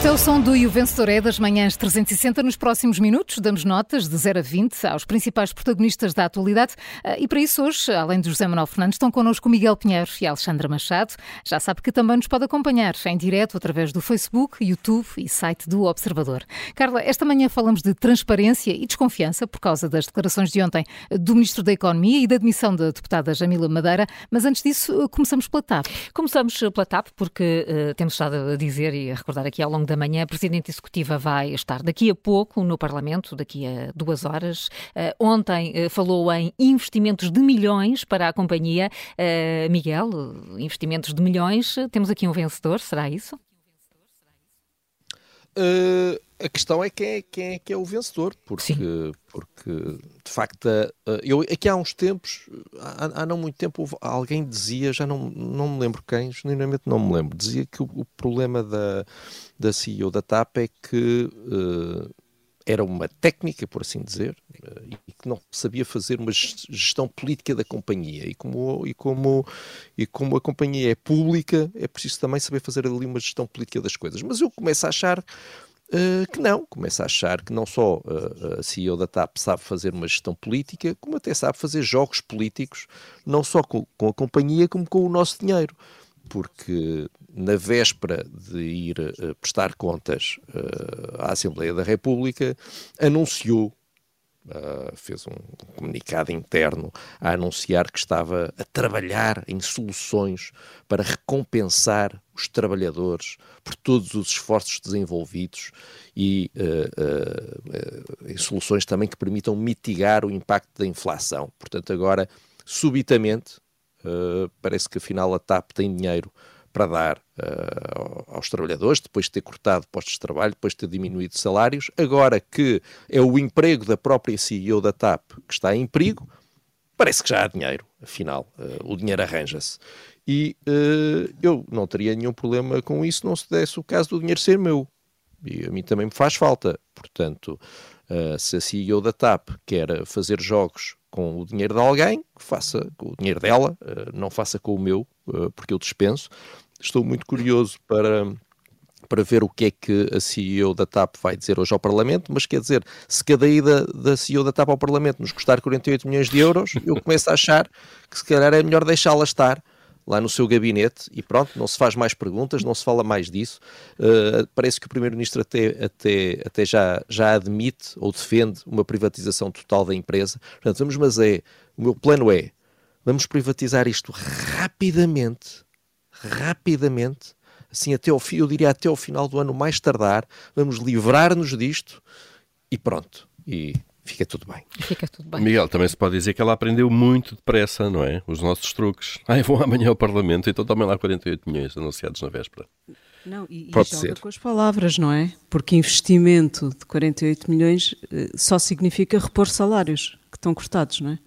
Este é o som do E o Vencedor é das manhãs 360. Nos próximos minutos, damos notas de 0 a 20 aos principais protagonistas da atualidade. Ah, e para isso, hoje, além de José Manuel Fernandes, estão connosco Miguel Pinheiro e Alexandra Machado. Já sabe que também nos pode acompanhar em direto através do Facebook, YouTube e site do Observador. Carla, esta manhã falamos de transparência e desconfiança por causa das declarações de ontem do Ministro da Economia e da admissão da deputada Jamila Madeira. Mas antes disso, começamos pela TAP. Começamos pela TAP porque uh, temos estado a dizer e a recordar aqui ao longo da manhã, a Presidente Executiva vai estar daqui a pouco no Parlamento, daqui a duas horas. Uh, ontem uh, falou em investimentos de milhões para a companhia. Uh, Miguel, investimentos de milhões, temos aqui um vencedor, será isso? A questão é quem, é quem é que é o vencedor, porque, porque de facto, eu, aqui há uns tempos, há, há não muito tempo, alguém dizia, já não, não me lembro quem, genuinamente não me lembro, dizia que o, o problema da, da CEO da TAP é que uh, era uma técnica, por assim dizer, uh, e que não sabia fazer uma gestão política da companhia. E como, e, como, e como a companhia é pública, é preciso também saber fazer ali uma gestão política das coisas. Mas eu começo a achar que não, começa a achar que não só uh, a CEO da TAP sabe fazer uma gestão política, como até sabe fazer jogos políticos, não só com, com a companhia, como com o nosso dinheiro. Porque na véspera de ir uh, prestar contas à Assembleia da República, anunciou, uh, fez um comunicado interno a anunciar que estava a trabalhar em soluções para recompensar os trabalhadores por todos os esforços desenvolvidos e em soluções também que permitam mitigar o impacto da inflação. Portanto, agora, subitamente, Uh, parece que afinal a TAP tem dinheiro para dar uh, aos trabalhadores, depois de ter cortado postos de trabalho, depois de ter diminuído salários. Agora que é o emprego da própria CEO da TAP que está em perigo, parece que já há dinheiro, afinal, uh, o dinheiro arranja-se. E eu não teria nenhum problema com isso, não se desse o caso do dinheiro ser meu. E a mim também me faz falta. Portanto, se a CEO da TAP quer fazer jogos com o dinheiro de alguém, faça com o dinheiro dela, uh, não faça com o meu, uh, porque eu dispenso. Estou muito curioso para, para ver o que é que a CEO da TAP vai dizer hoje ao Parlamento, mas quer dizer, se cada ida da CEO da TAP ao Parlamento nos custar 48 milhões de euros, eu começo a achar que se calhar é melhor deixá-la estar lá no seu gabinete e pronto, não se faz mais perguntas, não se fala mais disso. Uh, parece que o Primeiro-Ministro até, até, até já, já admite ou defende uma privatização total da empresa. Portanto, vamos, mas é, o meu plano é, vamos privatizar isto rapidamente, rapidamente, assim até ao fim, eu diria até ao final do ano mais tardar, vamos livrar-nos disto e pronto. E fica tudo bem. Fica tudo bem. Miguel, também se pode dizer que ela aprendeu muito depressa, não é? Os nossos truques. Ai, vão amanhã ao Parlamento, então tomem lá 48 milhões anunciados na véspera. Não, e, Pode e joga ser. com as palavras, não é? Porque investimento de 48 milhões eh, só significa repor salários que estão cortados, não é?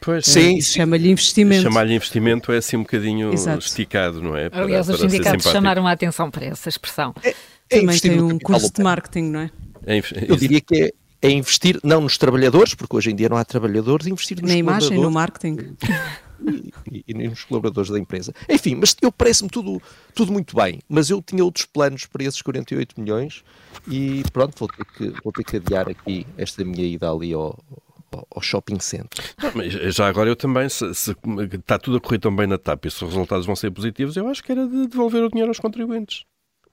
Pois, sim, chama-lhe investimento. Chamar-lhe investimento é assim um bocadinho Exato. esticado, não é? Para, Aliás, os sindicatos chamaram a atenção para essa expressão. É, é Também tem um curso de marketing, não é? é Eu diria que é, é investir não nos trabalhadores, porque hoje em dia não há trabalhadores, investir nos Na imagem, no marketing. E, e, nos colaboradores da empresa. Enfim, mas eu parece-me tudo, tudo muito bem, mas eu tinha outros planos para esses 48 milhões e pronto, vou ter que, vou ter que adiar aqui esta minha ida ali ao, ao shopping center. Mas já agora eu também, se, se, está tudo a correr tão bem na TAP e se os resultados vão ser positivos, eu acho que era de devolver o dinheiro aos contribuintes.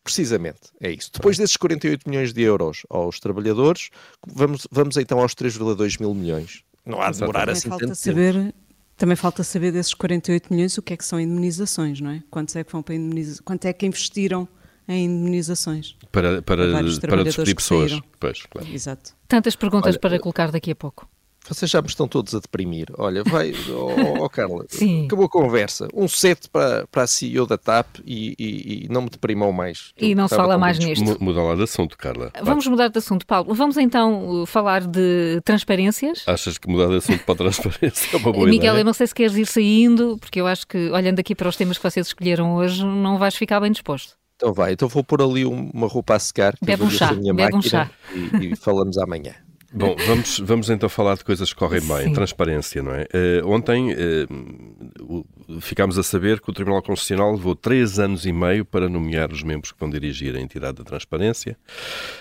Precisamente, é isso. Depois desses 48 milhões de euros aos trabalhadores, vamos, vamos então aos 3,2 mil milhões. Não há de demorar também assim falta tanto saber, tempo. Também falta saber desses 48 milhões o que é que são indemnizações, não é? Quantos é que vão para indemnizações? Quanto é que investiram em indemnizações? Para, para, para despedir pessoas. Pois, claro. Exato. Tantas perguntas Olha, para colocar daqui a pouco. Vocês já me estão todos a deprimir. Olha, vai, oh, oh Carla, Sim. acabou a conversa. Um set para, para a CEO da TAP e, e, e não me deprimam mais. E não se fala mais nisto. Muda lá de assunto, Carla. Vamos mudar de assunto, Paulo. Vamos então uh, falar de transparências. Achas que mudar de assunto para a transparência é uma boa Miguel, ideia? eu não sei se queres ir saindo, porque eu acho que, olhando aqui para os temas que vocês escolheram hoje, não vais ficar bem disposto. Então vai, então vou pôr ali uma roupa a secar. Bebe um chá, bebe um chá. E, e falamos amanhã. Bom, vamos, vamos então falar de coisas que correm bem. Sim. Transparência, não é? Uh, ontem uh, ficámos a saber que o Tribunal Constitucional levou três anos e meio para nomear os membros que vão dirigir a entidade da transparência.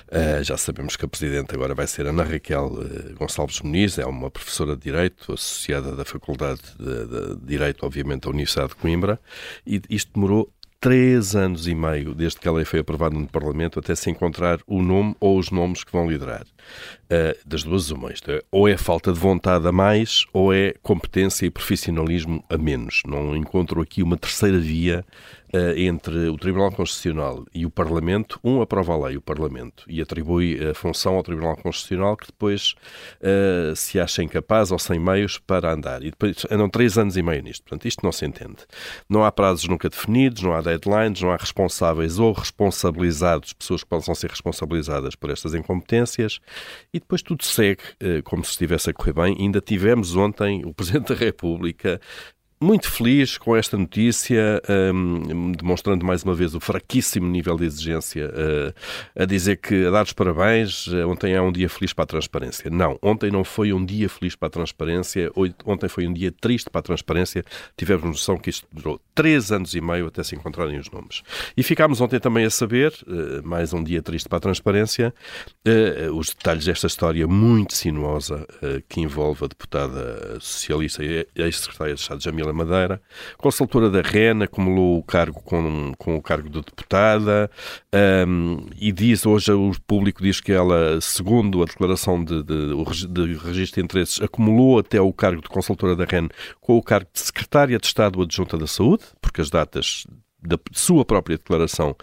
Uh, já sabemos que a Presidente agora vai ser Ana Raquel Gonçalves Muniz, é uma professora de Direito, associada da Faculdade de, de Direito, obviamente, da Universidade de Coimbra, e isto demorou três anos e meio desde que a lei foi aprovada no Parlamento até se encontrar o nome ou os nomes que vão liderar. Uh, das duas uma, isto é, ou é falta de vontade a mais ou é competência e profissionalismo a menos. Não encontro aqui uma terceira via uh, entre o Tribunal Constitucional e o Parlamento. Um aprova a lei, o Parlamento, e atribui a função ao Tribunal Constitucional que depois uh, se acha incapaz ou sem meios para andar. E depois andam três anos e meio nisto. Portanto, isto não se entende. Não há prazos nunca definidos, não há deadlines, não há responsáveis ou responsabilizados, pessoas que possam ser responsabilizadas por estas incompetências depois tudo segue uh, como se estivesse a correr bem. Ainda tivemos ontem o Presidente da República muito feliz com esta notícia, um, demonstrando mais uma vez o fraquíssimo nível de exigência, uh, a dizer que a dar os parabéns, uh, ontem é um dia feliz para a transparência. Não, ontem não foi um dia feliz para a transparência, ontem foi um dia triste para a transparência. Tivemos noção que isto durou três anos e meio até se encontrarem os nomes. E ficámos ontem também a saber, uh, mais um dia triste para a transparência, os detalhes desta história muito sinuosa que envolve a deputada socialista e ex-secretária de Estado Jamila Madeira. Consultora da REN acumulou o cargo com, com o cargo de deputada um, e diz, hoje o público diz que ela, segundo a declaração de, de, de registro de interesses, acumulou até o cargo de consultora da REN com o cargo de secretária de Estado adjunta da Saúde, porque as datas da sua própria declaração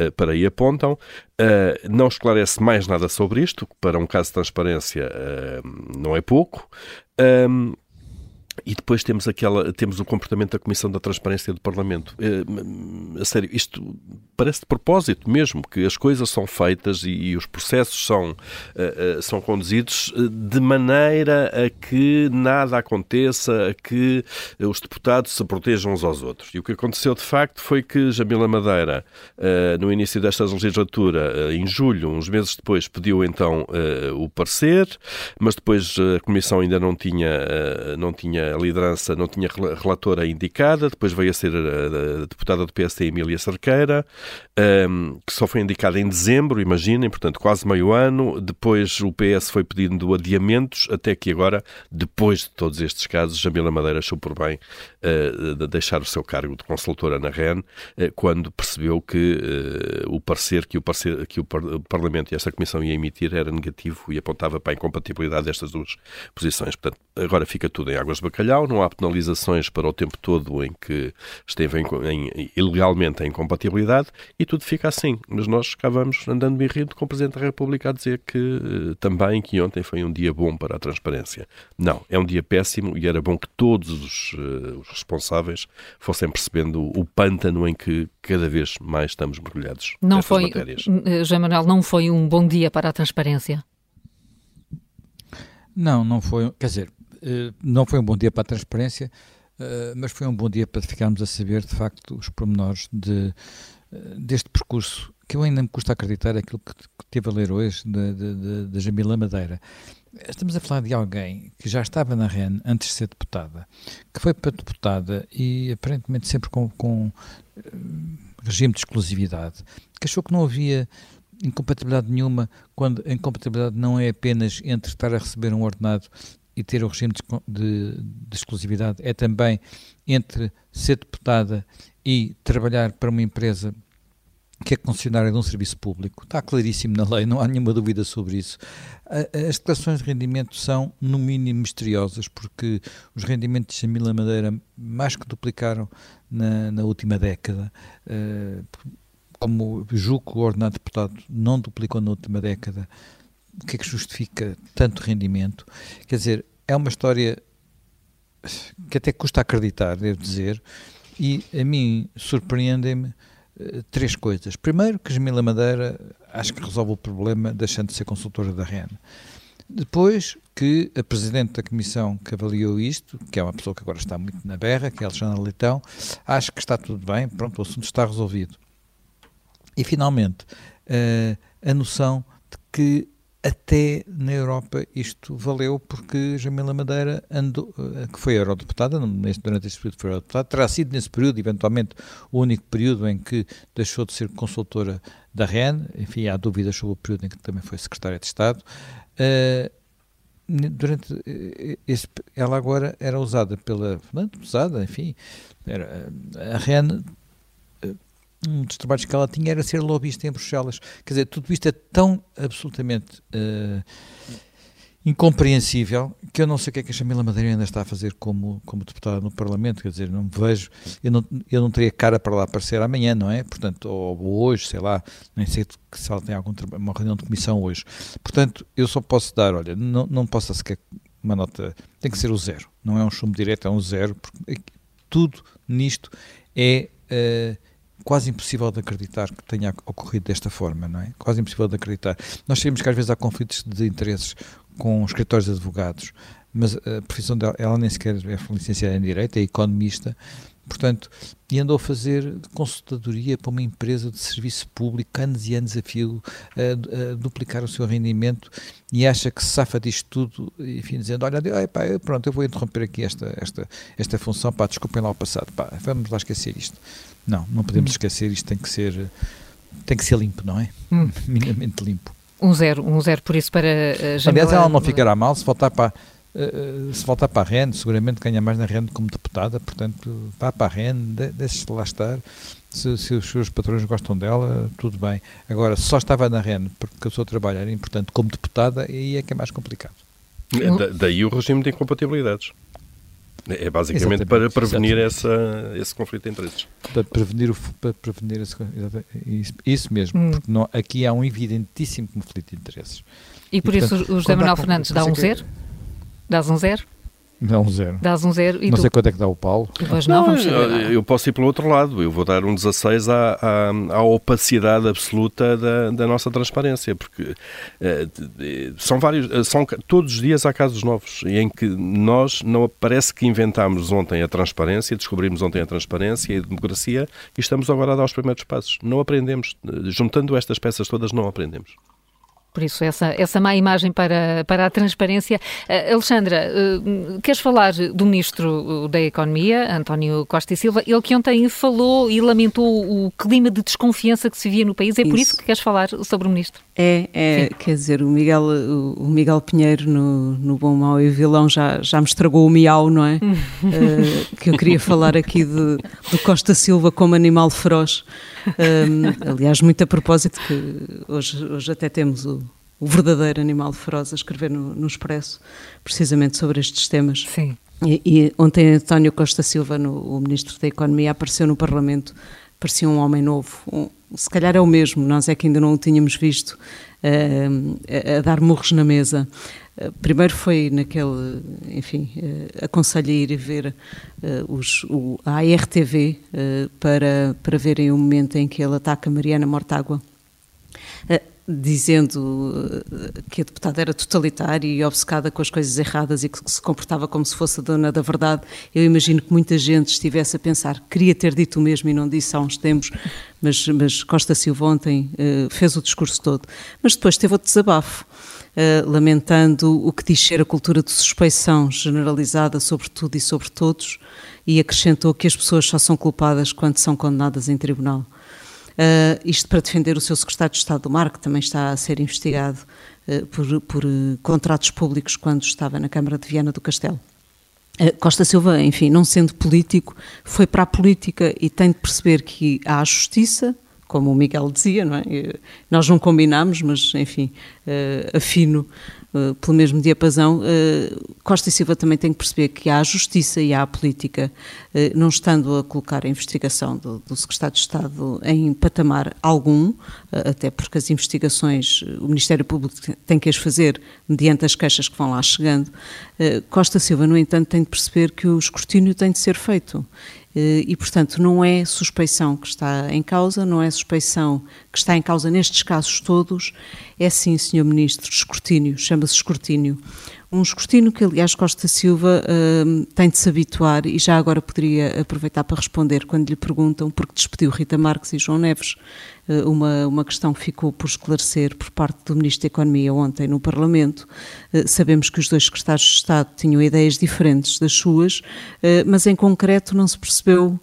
uh, para aí apontam. Uh, não esclarece mais nada sobre isto, que para um caso de transparência uh, não é pouco. Um, e depois temos aquela temos o comportamento da Comissão da Transparência do Parlamento. É, a sério, isto parece de propósito mesmo, que as coisas são feitas e, e os processos são, uh, uh, são conduzidos de maneira a que nada aconteça, a que os deputados se protejam uns aos outros. E o que aconteceu de facto foi que Jamila Madeira, uh, no início desta legislatura, em julho, uns meses depois, pediu então o parecer, mas depois a Comissão ainda não tinha, não tinha a liderança, não tinha relatora indicada, depois veio a ser a, a deputada do PSD Emília Cerqueira, um, que só foi indicada em dezembro, imaginem, portanto quase meio ano, depois o PS foi pedindo adiamentos, até que agora, depois de todos estes casos, Jamila Madeira achou por bem uh, de deixar o seu cargo de consultora na REN, uh, quando percebeu que uh, o parecer que o, parecer, que o Parlamento e esta Comissão ia emitir era negativo e apontava para a incompatibilidade destas duas posições. Portanto, agora fica tudo em águas de bacalhau, não há penalizações para o tempo todo em que esteve em, em, ilegalmente em incompatibilidade e tudo fica assim. Mas nós cá vamos andando bem rindo com o Presidente da República a dizer que uh, também que ontem foi um dia bom para a transparência. Não, é um dia péssimo e era bom que todos os, uh, os responsáveis fossem percebendo o pântano em que cada vez mais estamos mergulhados. Não foi, matérias. Eh, José Manuel, não foi um bom dia para a transparência? Não, não foi. Quer dizer, eh, não foi um bom dia para a transparência, eh, mas foi um bom dia para ficarmos a saber, de facto, os pormenores de, eh, deste percurso, que eu ainda me custa acreditar aquilo que, que teve a ler hoje, da Jamila Madeira. Estamos a falar de alguém que já estava na REN antes de ser deputada, que foi para deputada e aparentemente sempre com, com regime de exclusividade, que achou que não havia incompatibilidade nenhuma, quando a incompatibilidade não é apenas entre estar a receber um ordenado e ter o regime de, de, de, exclusividade é também entre ser deputada e trabalhar para uma empresa que é concessionária de um serviço público. Está claríssimo na lei, não há nenhuma dúvida sobre isso. As declarações de rendimento são, no mínimo, misteriosas, porque os rendimentos de Jamila Madeira mais que duplicaram na, na última década. Eh, como julgo o ordenado deputado não duplicou na última década, o que é que justifica tanto rendimento? Quer dizer, é uma história que até custa acreditar, devo dizer, e a mim surpreendem-me uh, três coisas. Primeiro, que Jamila Madeira acho que resolve o problema deixando de ser consultora da REN. Depois, que a Presidente da Comissão que avaliou isto, que é uma pessoa que agora está muito na berra, que é Alexandra Leitão, acho que está tudo bem, pronto, o assunto está resolvido. E, finalmente, uh, a noção de que até na Europa isto valeu porque Jamila Madeira andou, eh, que foi eurodeputada, durante esse período foi eurodeputada, terá sido nesse período, eventualmente, o único período em que deixou de ser consultora da REN, enfim, há dúvidas sobre o período em que também foi secretária de Estado. Uh, durante eh, esse, ela agora era usada pela, usada, enfim, era, a REN um dos trabalhos que ela tinha era ser lobista em Bruxelas. Quer dizer, tudo isto é tão absolutamente uh, incompreensível que eu não sei o que é que a Camila Madeira ainda está a fazer como, como deputada no Parlamento. Quer dizer, não vejo, eu não, eu não teria cara para lá aparecer amanhã, não é? Portanto, ou, ou hoje, sei lá, nem sei se ela tem algum uma reunião de comissão hoje. Portanto, eu só posso dar, olha, não, não posso sequer uma nota, tem que ser o zero, não é um chumbo direto, é um zero, porque tudo nisto é. Uh, quase impossível de acreditar que tenha ocorrido desta forma, não é? Quase impossível de acreditar. Nós sabemos que às vezes há conflitos de interesses com escritórios de advogados, mas a profissão dela, ela nem sequer é licenciada em Direito, é economista, portanto, e andou a fazer consultadoria para uma empresa de serviço público, anos e anos a fio, a, a duplicar o seu rendimento e acha que se safa disto tudo, enfim, dizendo, olha, pá, pronto, eu vou interromper aqui esta, esta, esta função, pá, desculpem lá o passado, pá, vamos lá esquecer isto. Não, não podemos hum. esquecer, isto tem que ser tem que ser limpo, não é? Hum. Minimamente limpo. Um zero, um zero por isso para uh. Aliás, ela não ficará mal se voltar para se voltar para a REN, seguramente ganha mais na REN como deputada, portanto, vá para a REN, deixe-se lá estar. Se, se, os seus patrões gostam dela, tudo bem. Agora, só estava na REN porque o seu trabalho era importante como deputada, aí é que é mais complicado. Da, daí o regime de incompatibilidades. É basicamente Exatamente. para prevenir essa, esse conflito de interesses. Para prevenir, o, para prevenir esse, isso, isso mesmo, hum. porque não, aqui há um evidentíssimo conflito de interesses. E, e por portanto, isso o José Manuel Fernandes dá um zero? Dás um zero? Dá um zero. Dás um zero e Não tu? sei quanto é que dá o Paulo. Pois não, vamos eu, eu posso ir pelo outro lado. Eu vou dar um 16 à, à, à opacidade absoluta da, da nossa transparência, porque eh, são vários, eh, são, todos os dias há casos novos em que nós não parece que inventámos ontem a transparência, descobrimos ontem a transparência e a democracia e estamos agora a dar os primeiros passos. Não aprendemos. Juntando estas peças todas, não aprendemos. Por isso, essa, essa má imagem para, para a transparência. Uh, Alexandra, uh, queres falar do Ministro da Economia, António Costa e Silva? Ele que ontem falou e lamentou o clima de desconfiança que se via no país. É isso. por isso que queres falar sobre o Ministro? É, é quer dizer, o Miguel, o, Miguel Pinheiro, no, no Bom, Mau e Vilão, já, já me estragou o miau, não é? uh, que eu queria falar aqui de, de Costa Silva como animal feroz. Um, aliás, muito a propósito, que hoje, hoje até temos o, o verdadeiro animal feroz a escrever no, no Expresso, precisamente sobre estes temas. Sim. E, e ontem António Costa Silva, no, o Ministro da Economia, apareceu no Parlamento, parecia um homem novo. Um, se calhar é o mesmo, nós é que ainda não o tínhamos visto uh, a, a dar murros na mesa. Eh, primeiro foi naquele, enfim, uh, aconselho a ir ver os, o, a ARTV para, para verem o momento em que ele ataca Mariana Mortágua, dizendo que a deputada era totalitária e obcecada com as coisas erradas e que se comportava como se fosse a dona da verdade. Eu imagino que muita gente estivesse a pensar, queria ter dito o mesmo e não disse há uns tempos, mas, mas Costa Silva ontem fez o discurso todo. Mas depois teve outro desabafo uh, lamentando o que diz ser a cultura de suspeição generalizada sobre tudo e sobre todos, e acrescentou que as pessoas só são culpadas quando são condenadas em tribunal. Uh, isto para defender o seu secretário de Estado do Mar, que também está a ser investigado uh, por, por uh, contratos públicos quando estava na Câmara de Viana do Castelo. Costa Silva, enfim, não sendo político, foi para a política e tem de perceber que há a justiça, como o Miguel dizia, não é? Nós não combinamos, mas enfim, afino uh, pelo mesmo diapasão. Uh, Costa e Silva também tem que perceber que há a justiça e há a política, não estando a colocar a investigação do, do Secretário de Estado em patamar algum, até porque as investigações o Ministério Público tem que as fazer mediante as queixas que vão lá chegando. Costa Silva, no entanto, tem de perceber que o escrutínio tem de ser feito eh, e, portanto, não é suspeição que está em causa, não é suspeição que está em causa nestes casos todos, é sim, Sr. Ministro, escrutínio, chama-se escrutínio. Um escrutínio que, aliás, Costa Silva uh, tem de se habituar e já agora poderia aproveitar para responder quando lhe perguntam, porque despediu Rita Marques e João Neves, uh, uma, uma questão que ficou por esclarecer por parte do Ministro da Economia ontem no Parlamento. Uh, sabemos que os dois secretários de Estado tinham ideias diferentes das suas, mas em concreto não se percebeu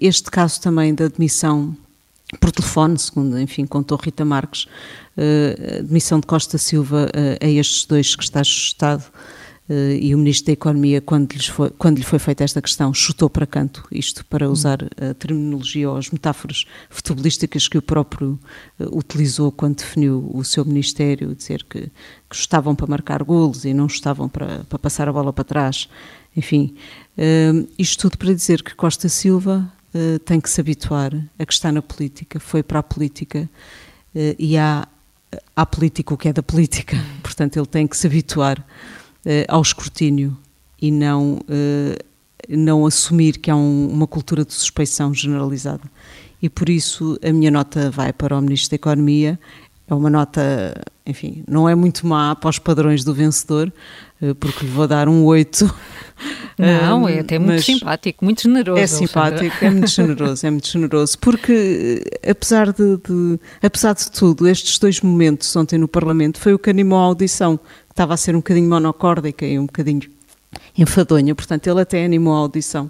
este caso também da admissão por telefone, segundo, enfim, contou Rita Marques, uh, admissão de Costa Silva uh, a estes dois secretários de Estado uh, e o Ministro da Economia, quando, lhes foi, quando lhe foi feita esta questão, chutou para canto, isto para hum. usar a terminologia ou as metáforas futebolísticas que o próprio utilizou quando definiu o seu Ministério, dizer que, que estavam para marcar golos e não estavam para, para passar a bola para trás. Enfim, isto tudo para dizer que Costa Silva uh, tem que se habituar a que está na política, foi para a política uh, e há, há político que é da política. Portanto, ele tem que se habituar uh, ao escrutínio e não, não assumir que há um, uma cultura de suspeição generalizada. E por isso a minha nota vai para o Ministro da Economia. É uma nota, enfim, não é muito má para os padrões do vencedor, porque lhe vou dar um 8 não, é até muito simpático, muito generoso. É simpático, é muito generoso, é muito generoso, porque apesar de, de, apesar de tudo, estes dois momentos ontem no Parlamento foi o que animou a audição, que estava a ser um bocadinho monocórdica e um bocadinho enfadonha, portanto ele até animou a audição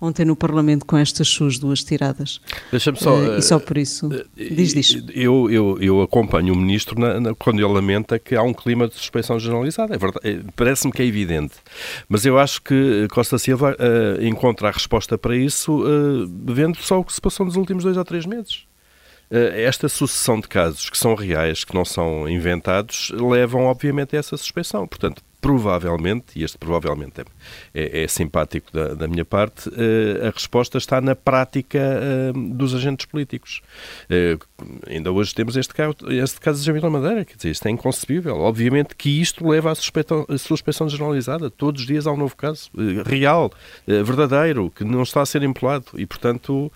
ontem no Parlamento com estas suas duas tiradas. Deixa-me só. Uh, e só por isso. Uh, diz, diz. Eu, eu, eu acompanho o Ministro na, na, quando ele lamenta que há um clima de suspeição generalizada. É verdade, parece-me que é evidente. Mas eu acho que Costa Silva uh, encontra a resposta para isso vendo só o que se passou nos últimos dois ou três meses. Esta sucessão de casos que são reais, que não são inventados, levam obviamente a essa suspeição. Portanto, provavelmente, e este provavelmente é, é, é simpático da, da, minha parte, uh, a resposta está na prática uh, dos agentes políticos. Uh, ainda hoje temos este caso, este caso de Jamila Madeira, quer dizer, isto é inconcebível. Obviamente que isto leva à suspeição, suspeição generalizada. Todos os dias há um novo caso, real, verdadeiro, que não está a ser empolado. E, portanto,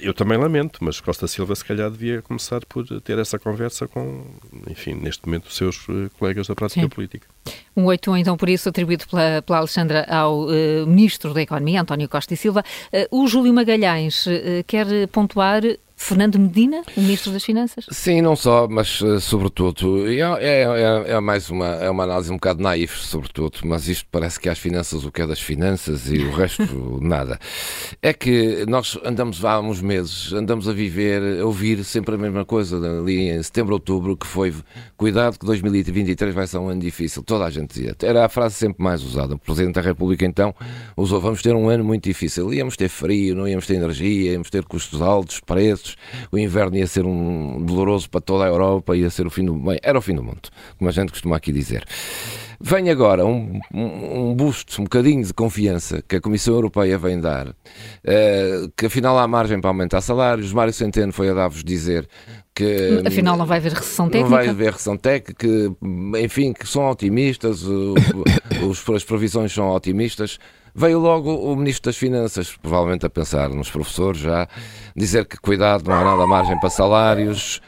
eu também lamento, mas Costa Silva se calhar devia começar por ter essa conversa com, enfim, neste momento, os seus colegas da prática Sim. política. Um 8 então por isso atribuído pela, pela Alexandra ao uh, Ministro da Economia, António Costa e Silva. Uh, o Júlio Magalhães uh, quer pontuar Fernando Medina, o Ministro das Finanças? Sim, não só, mas uh, sobretudo, é, é, é, é, mais uma, é uma análise um bocado naif, sobretudo, mas isto parece que há as finanças o que é das finanças e o resto nada. É que nós andamos há uns meses, andamos a viver, a ouvir sempre a mesma coisa, ali em setembro, outubro, que foi cuidado que 2023 vai ser um ano difícil. Toda a gente dizia. Era a frase sempre mais usada. O Presidente da República então usou, vamos ter um ano muito difícil. Íamos ter frio, não íamos ter energia, íamos ter custos altos, preços, o inverno ia ser um doloroso para toda a Europa, ia ser o fim do bem, era o fim do mundo, como a gente costuma aqui dizer. Vem agora um, um, um busto, um bocadinho de confiança que a Comissão Europeia vem dar, uh, que afinal há margem para aumentar salários. Mário Centeno foi a dar-vos dizer que afinal não vai haver recessão técnica. Não vai haver recessão técnica, que, enfim, que são otimistas, os, as previsões são otimistas. Veio logo o Ministro das Finanças, provavelmente a pensar nos professores já, dizer que cuidado, não há nada margem para salários,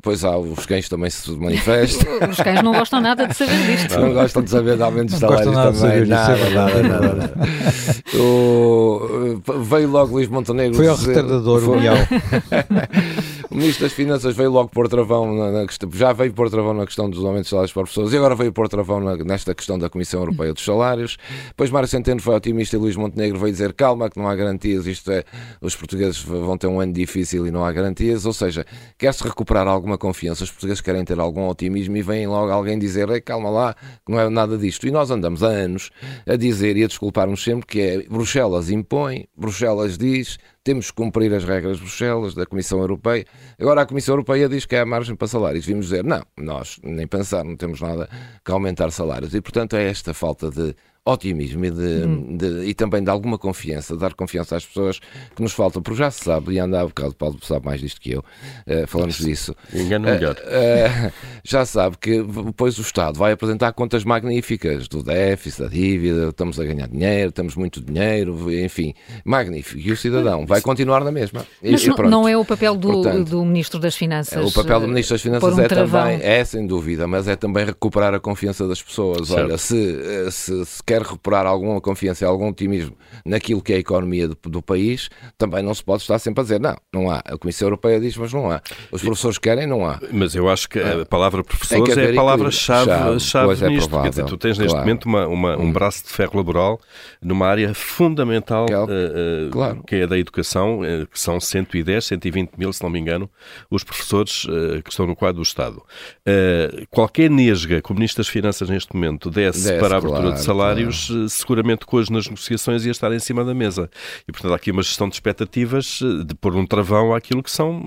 pois há os cães também se manifestam. Os cães não gostam nada de saber disto. Não, não gostam de saber de aumentos de salários também. Nada, nada, nada, nada, nada. O, veio logo Luís Montenegro. Foi ao retardador, o Miau. O Ministro das Finanças veio logo pôr travão na, na questão, já veio pôr travão na questão dos aumentos de salários para professores e agora veio pôr travão na, nesta questão da Comissão Europeia dos Salários. Depois Mário Centeno foi otimista e Luís Montenegro veio dizer calma, que não há garantias, isto é, os portugueses vão ter um ano difícil e não há garantias, ou seja, quer-se recuperar alguma confiança, os portugueses querem ter algum otimismo e vem logo alguém dizer, Ei, calma lá, que não é nada disto. E nós andamos há anos a dizer e a desculpar-nos sempre que é Bruxelas impõe, Bruxelas diz, temos que cumprir as regras de Bruxelas, da Comissão Europeia. Agora a Comissão Europeia diz que há margem para salários. Vimos dizer, não, nós nem pensar, não temos nada que aumentar salários. E portanto é esta falta de otimismo e, de, hum. de, e também de alguma confiança, dar confiança às pessoas que nos faltam, porque já se sabe, e anda há bocado, Paulo sabe mais disto que eu, uh, falamos disso. Engano melhor. Uh, já sabe que depois o Estado vai apresentar contas magníficas do déficit, da dívida, estamos a ganhar dinheiro, temos muito dinheiro, enfim, magnífico. E o cidadão vai continuar na mesma. Mas e, não é o papel do, Portanto, do Ministro das Finanças? O papel do Ministro das Finanças um é travão. também, é sem dúvida, mas é também recuperar a confiança das pessoas. Certo. Olha, se, se, se quer recuperar alguma confiança e algum otimismo naquilo que é a economia do, do, país, também não se pode estar sempre a dizer, não, não há. A Comissão Europeia diz, mas não há. Os professores querem, não há. Mas eu acho que a palavra professores é a palavra-chave chave é nisto. Quer dizer, tu tens neste claro. momento uma, uma, um hum. braço de ferro laboral numa área fundamental que é, uh, claro. que é da educação, uh, que são 110, 120 mil, se não me engano, os professores uh, que estão no quadro do Estado. qualquer nesga que o Ministro das Finanças neste momento desse, desse para a abertura claro, de salários, claro. seguramente que hoje nas negociações ia estar em cima da mesa. E, portanto, há aqui uma gestão de expectativas de pôr um travão àquilo que são,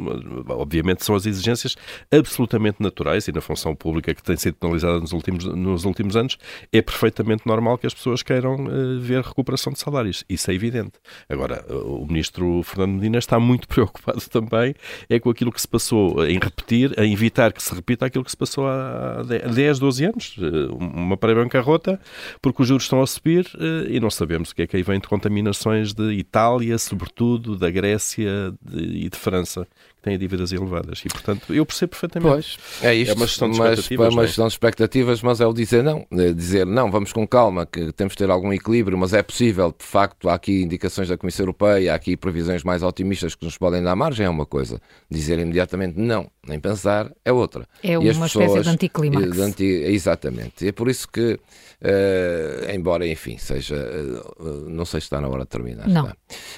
obviamente, são as exigências absolutamente naturais e na função pública que tem sido penalizada nos últimos, nos últimos anos, é perfeitamente normal que as pessoas queiram ver recuperação de salários. Isso é evidente. Agora, o ministro Fernando Medina está muito preocupado também é com aquilo que se passou em repetir, a evitar que se repita aquilo que se passou há 10, 12 anos. Uma pré-bancarrota, porque os juros estão a subir uh, e não sabemos o que é que aí vem de contaminações de Itália, sobretudo, da Grécia e de França têm dívidas elevadas. E, portanto, eu percebo perfeitamente. Pois, é isto. É uma gestão de expectativas. Mas, é uma gestão de expectativas, mas é o dizer não. É dizer não, vamos com calma, que temos de ter algum equilíbrio, mas é possível, de facto, há aqui indicações da Comissão Europeia, há aqui previsões mais otimistas que nos podem dar margem, é uma coisa. Dizer imediatamente não, nem pensar, é outra. É uma pessoas, espécie de anticlímax. Anti, exatamente. E é por isso que, uh, embora, enfim, seja, uh, não sei se está na hora de terminar. Não. Está.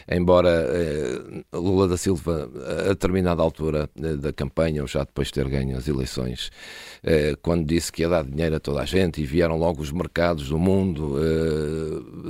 Embora uh, Lula da Silva, a determinada altura da campanha, ou já depois de ter ganho as eleições, quando disse que ia dar dinheiro a toda a gente e vieram logo os mercados do mundo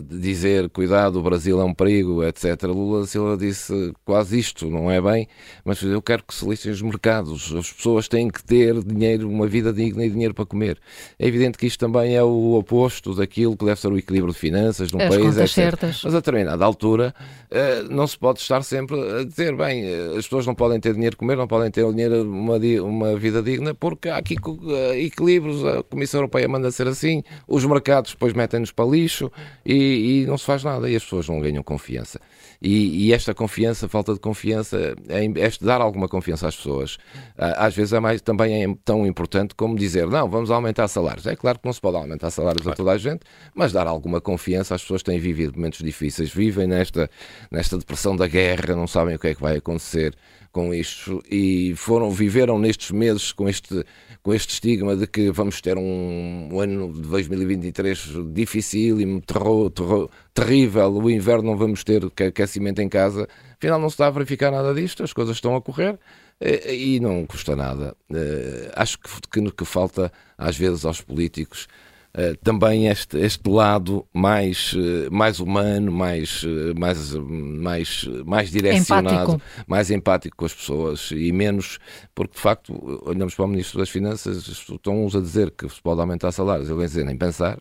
dizer cuidado, o Brasil é um perigo, etc. Lula da Silva disse quase isto, não é bem, mas eu quero que se listem os mercados as pessoas têm que ter dinheiro, uma vida digna e dinheiro para comer. É evidente que isto também é o oposto daquilo que deve ser o equilíbrio de finanças num as país. Etc. Certas. Mas a determinada altura eh, não se pode estar sempre a dizer, bem, eh, as pessoas não podem ter dinheiro para comer, não podem ter dinheiro, uma, uma vida digna, porque há aqui eh, equilíbrios, a Comissão Europeia manda ser assim, os mercados depois metem-nos para lixo e, e, não se faz nada e as pessoas não ganham confiança. E, e esta confiança, falta de confiança, é, é dar alguma confiança às pessoas às vezes é mais, também é tão importante como dizer, não, vamos aumentar salários. É claro que não se pode aumentar salários claro. a toda a gente, mas dar alguma confiança às pessoas que têm vivido momentos difíceis, vivem nesta, nesta depressão da guerra, não sabem o que é que vai acontecer com isto e foram viveram nestes meses com este com este estigma de que vamos ter um, um ano de 2023 difícil terror, terror, terrível, o inverno não vamos ter aquecimento em casa. Afinal, não se está a verificar nada disto, as coisas estão a correr eh, e não custa nada. Eh, acho que, que, que falta, às vezes, aos políticos Uh, também este, este lado mais, uh, mais humano, mais, uh, mais, mais, mais direcionado, empático. mais empático com as pessoas e menos, porque de facto, olhamos para o Ministro das Finanças, estão uns a dizer que se pode aumentar salários, ele vem dizer nem pensar.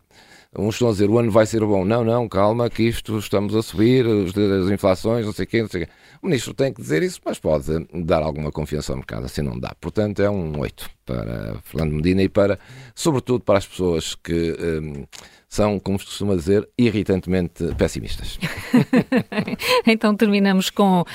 Uns estão a dizer o ano vai ser bom. Não, não, calma, que isto estamos a subir, as inflações, não sei o quê, não sei o quê. O ministro tem que dizer isso, mas pode dar alguma confiança ao mercado, assim não dá. Portanto, é um 8 para Fernando Medina e para, sobretudo, para as pessoas que. Um, são, como se costuma dizer, irritantemente pessimistas. então terminamos com uh,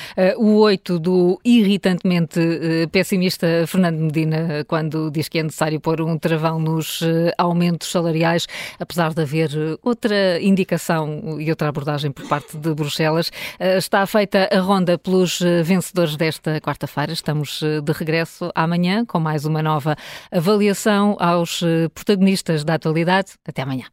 o 8 do irritantemente uh, pessimista Fernando Medina, quando diz que é necessário pôr um travão nos uh, aumentos salariais, apesar de haver outra indicação e outra abordagem por parte de Bruxelas. está feita a ronda pelos vencedores desta quarta-feira. Estamos de regresso amanhã com mais uma nova avaliação aos protagonistas da atualidade. Até amanhã.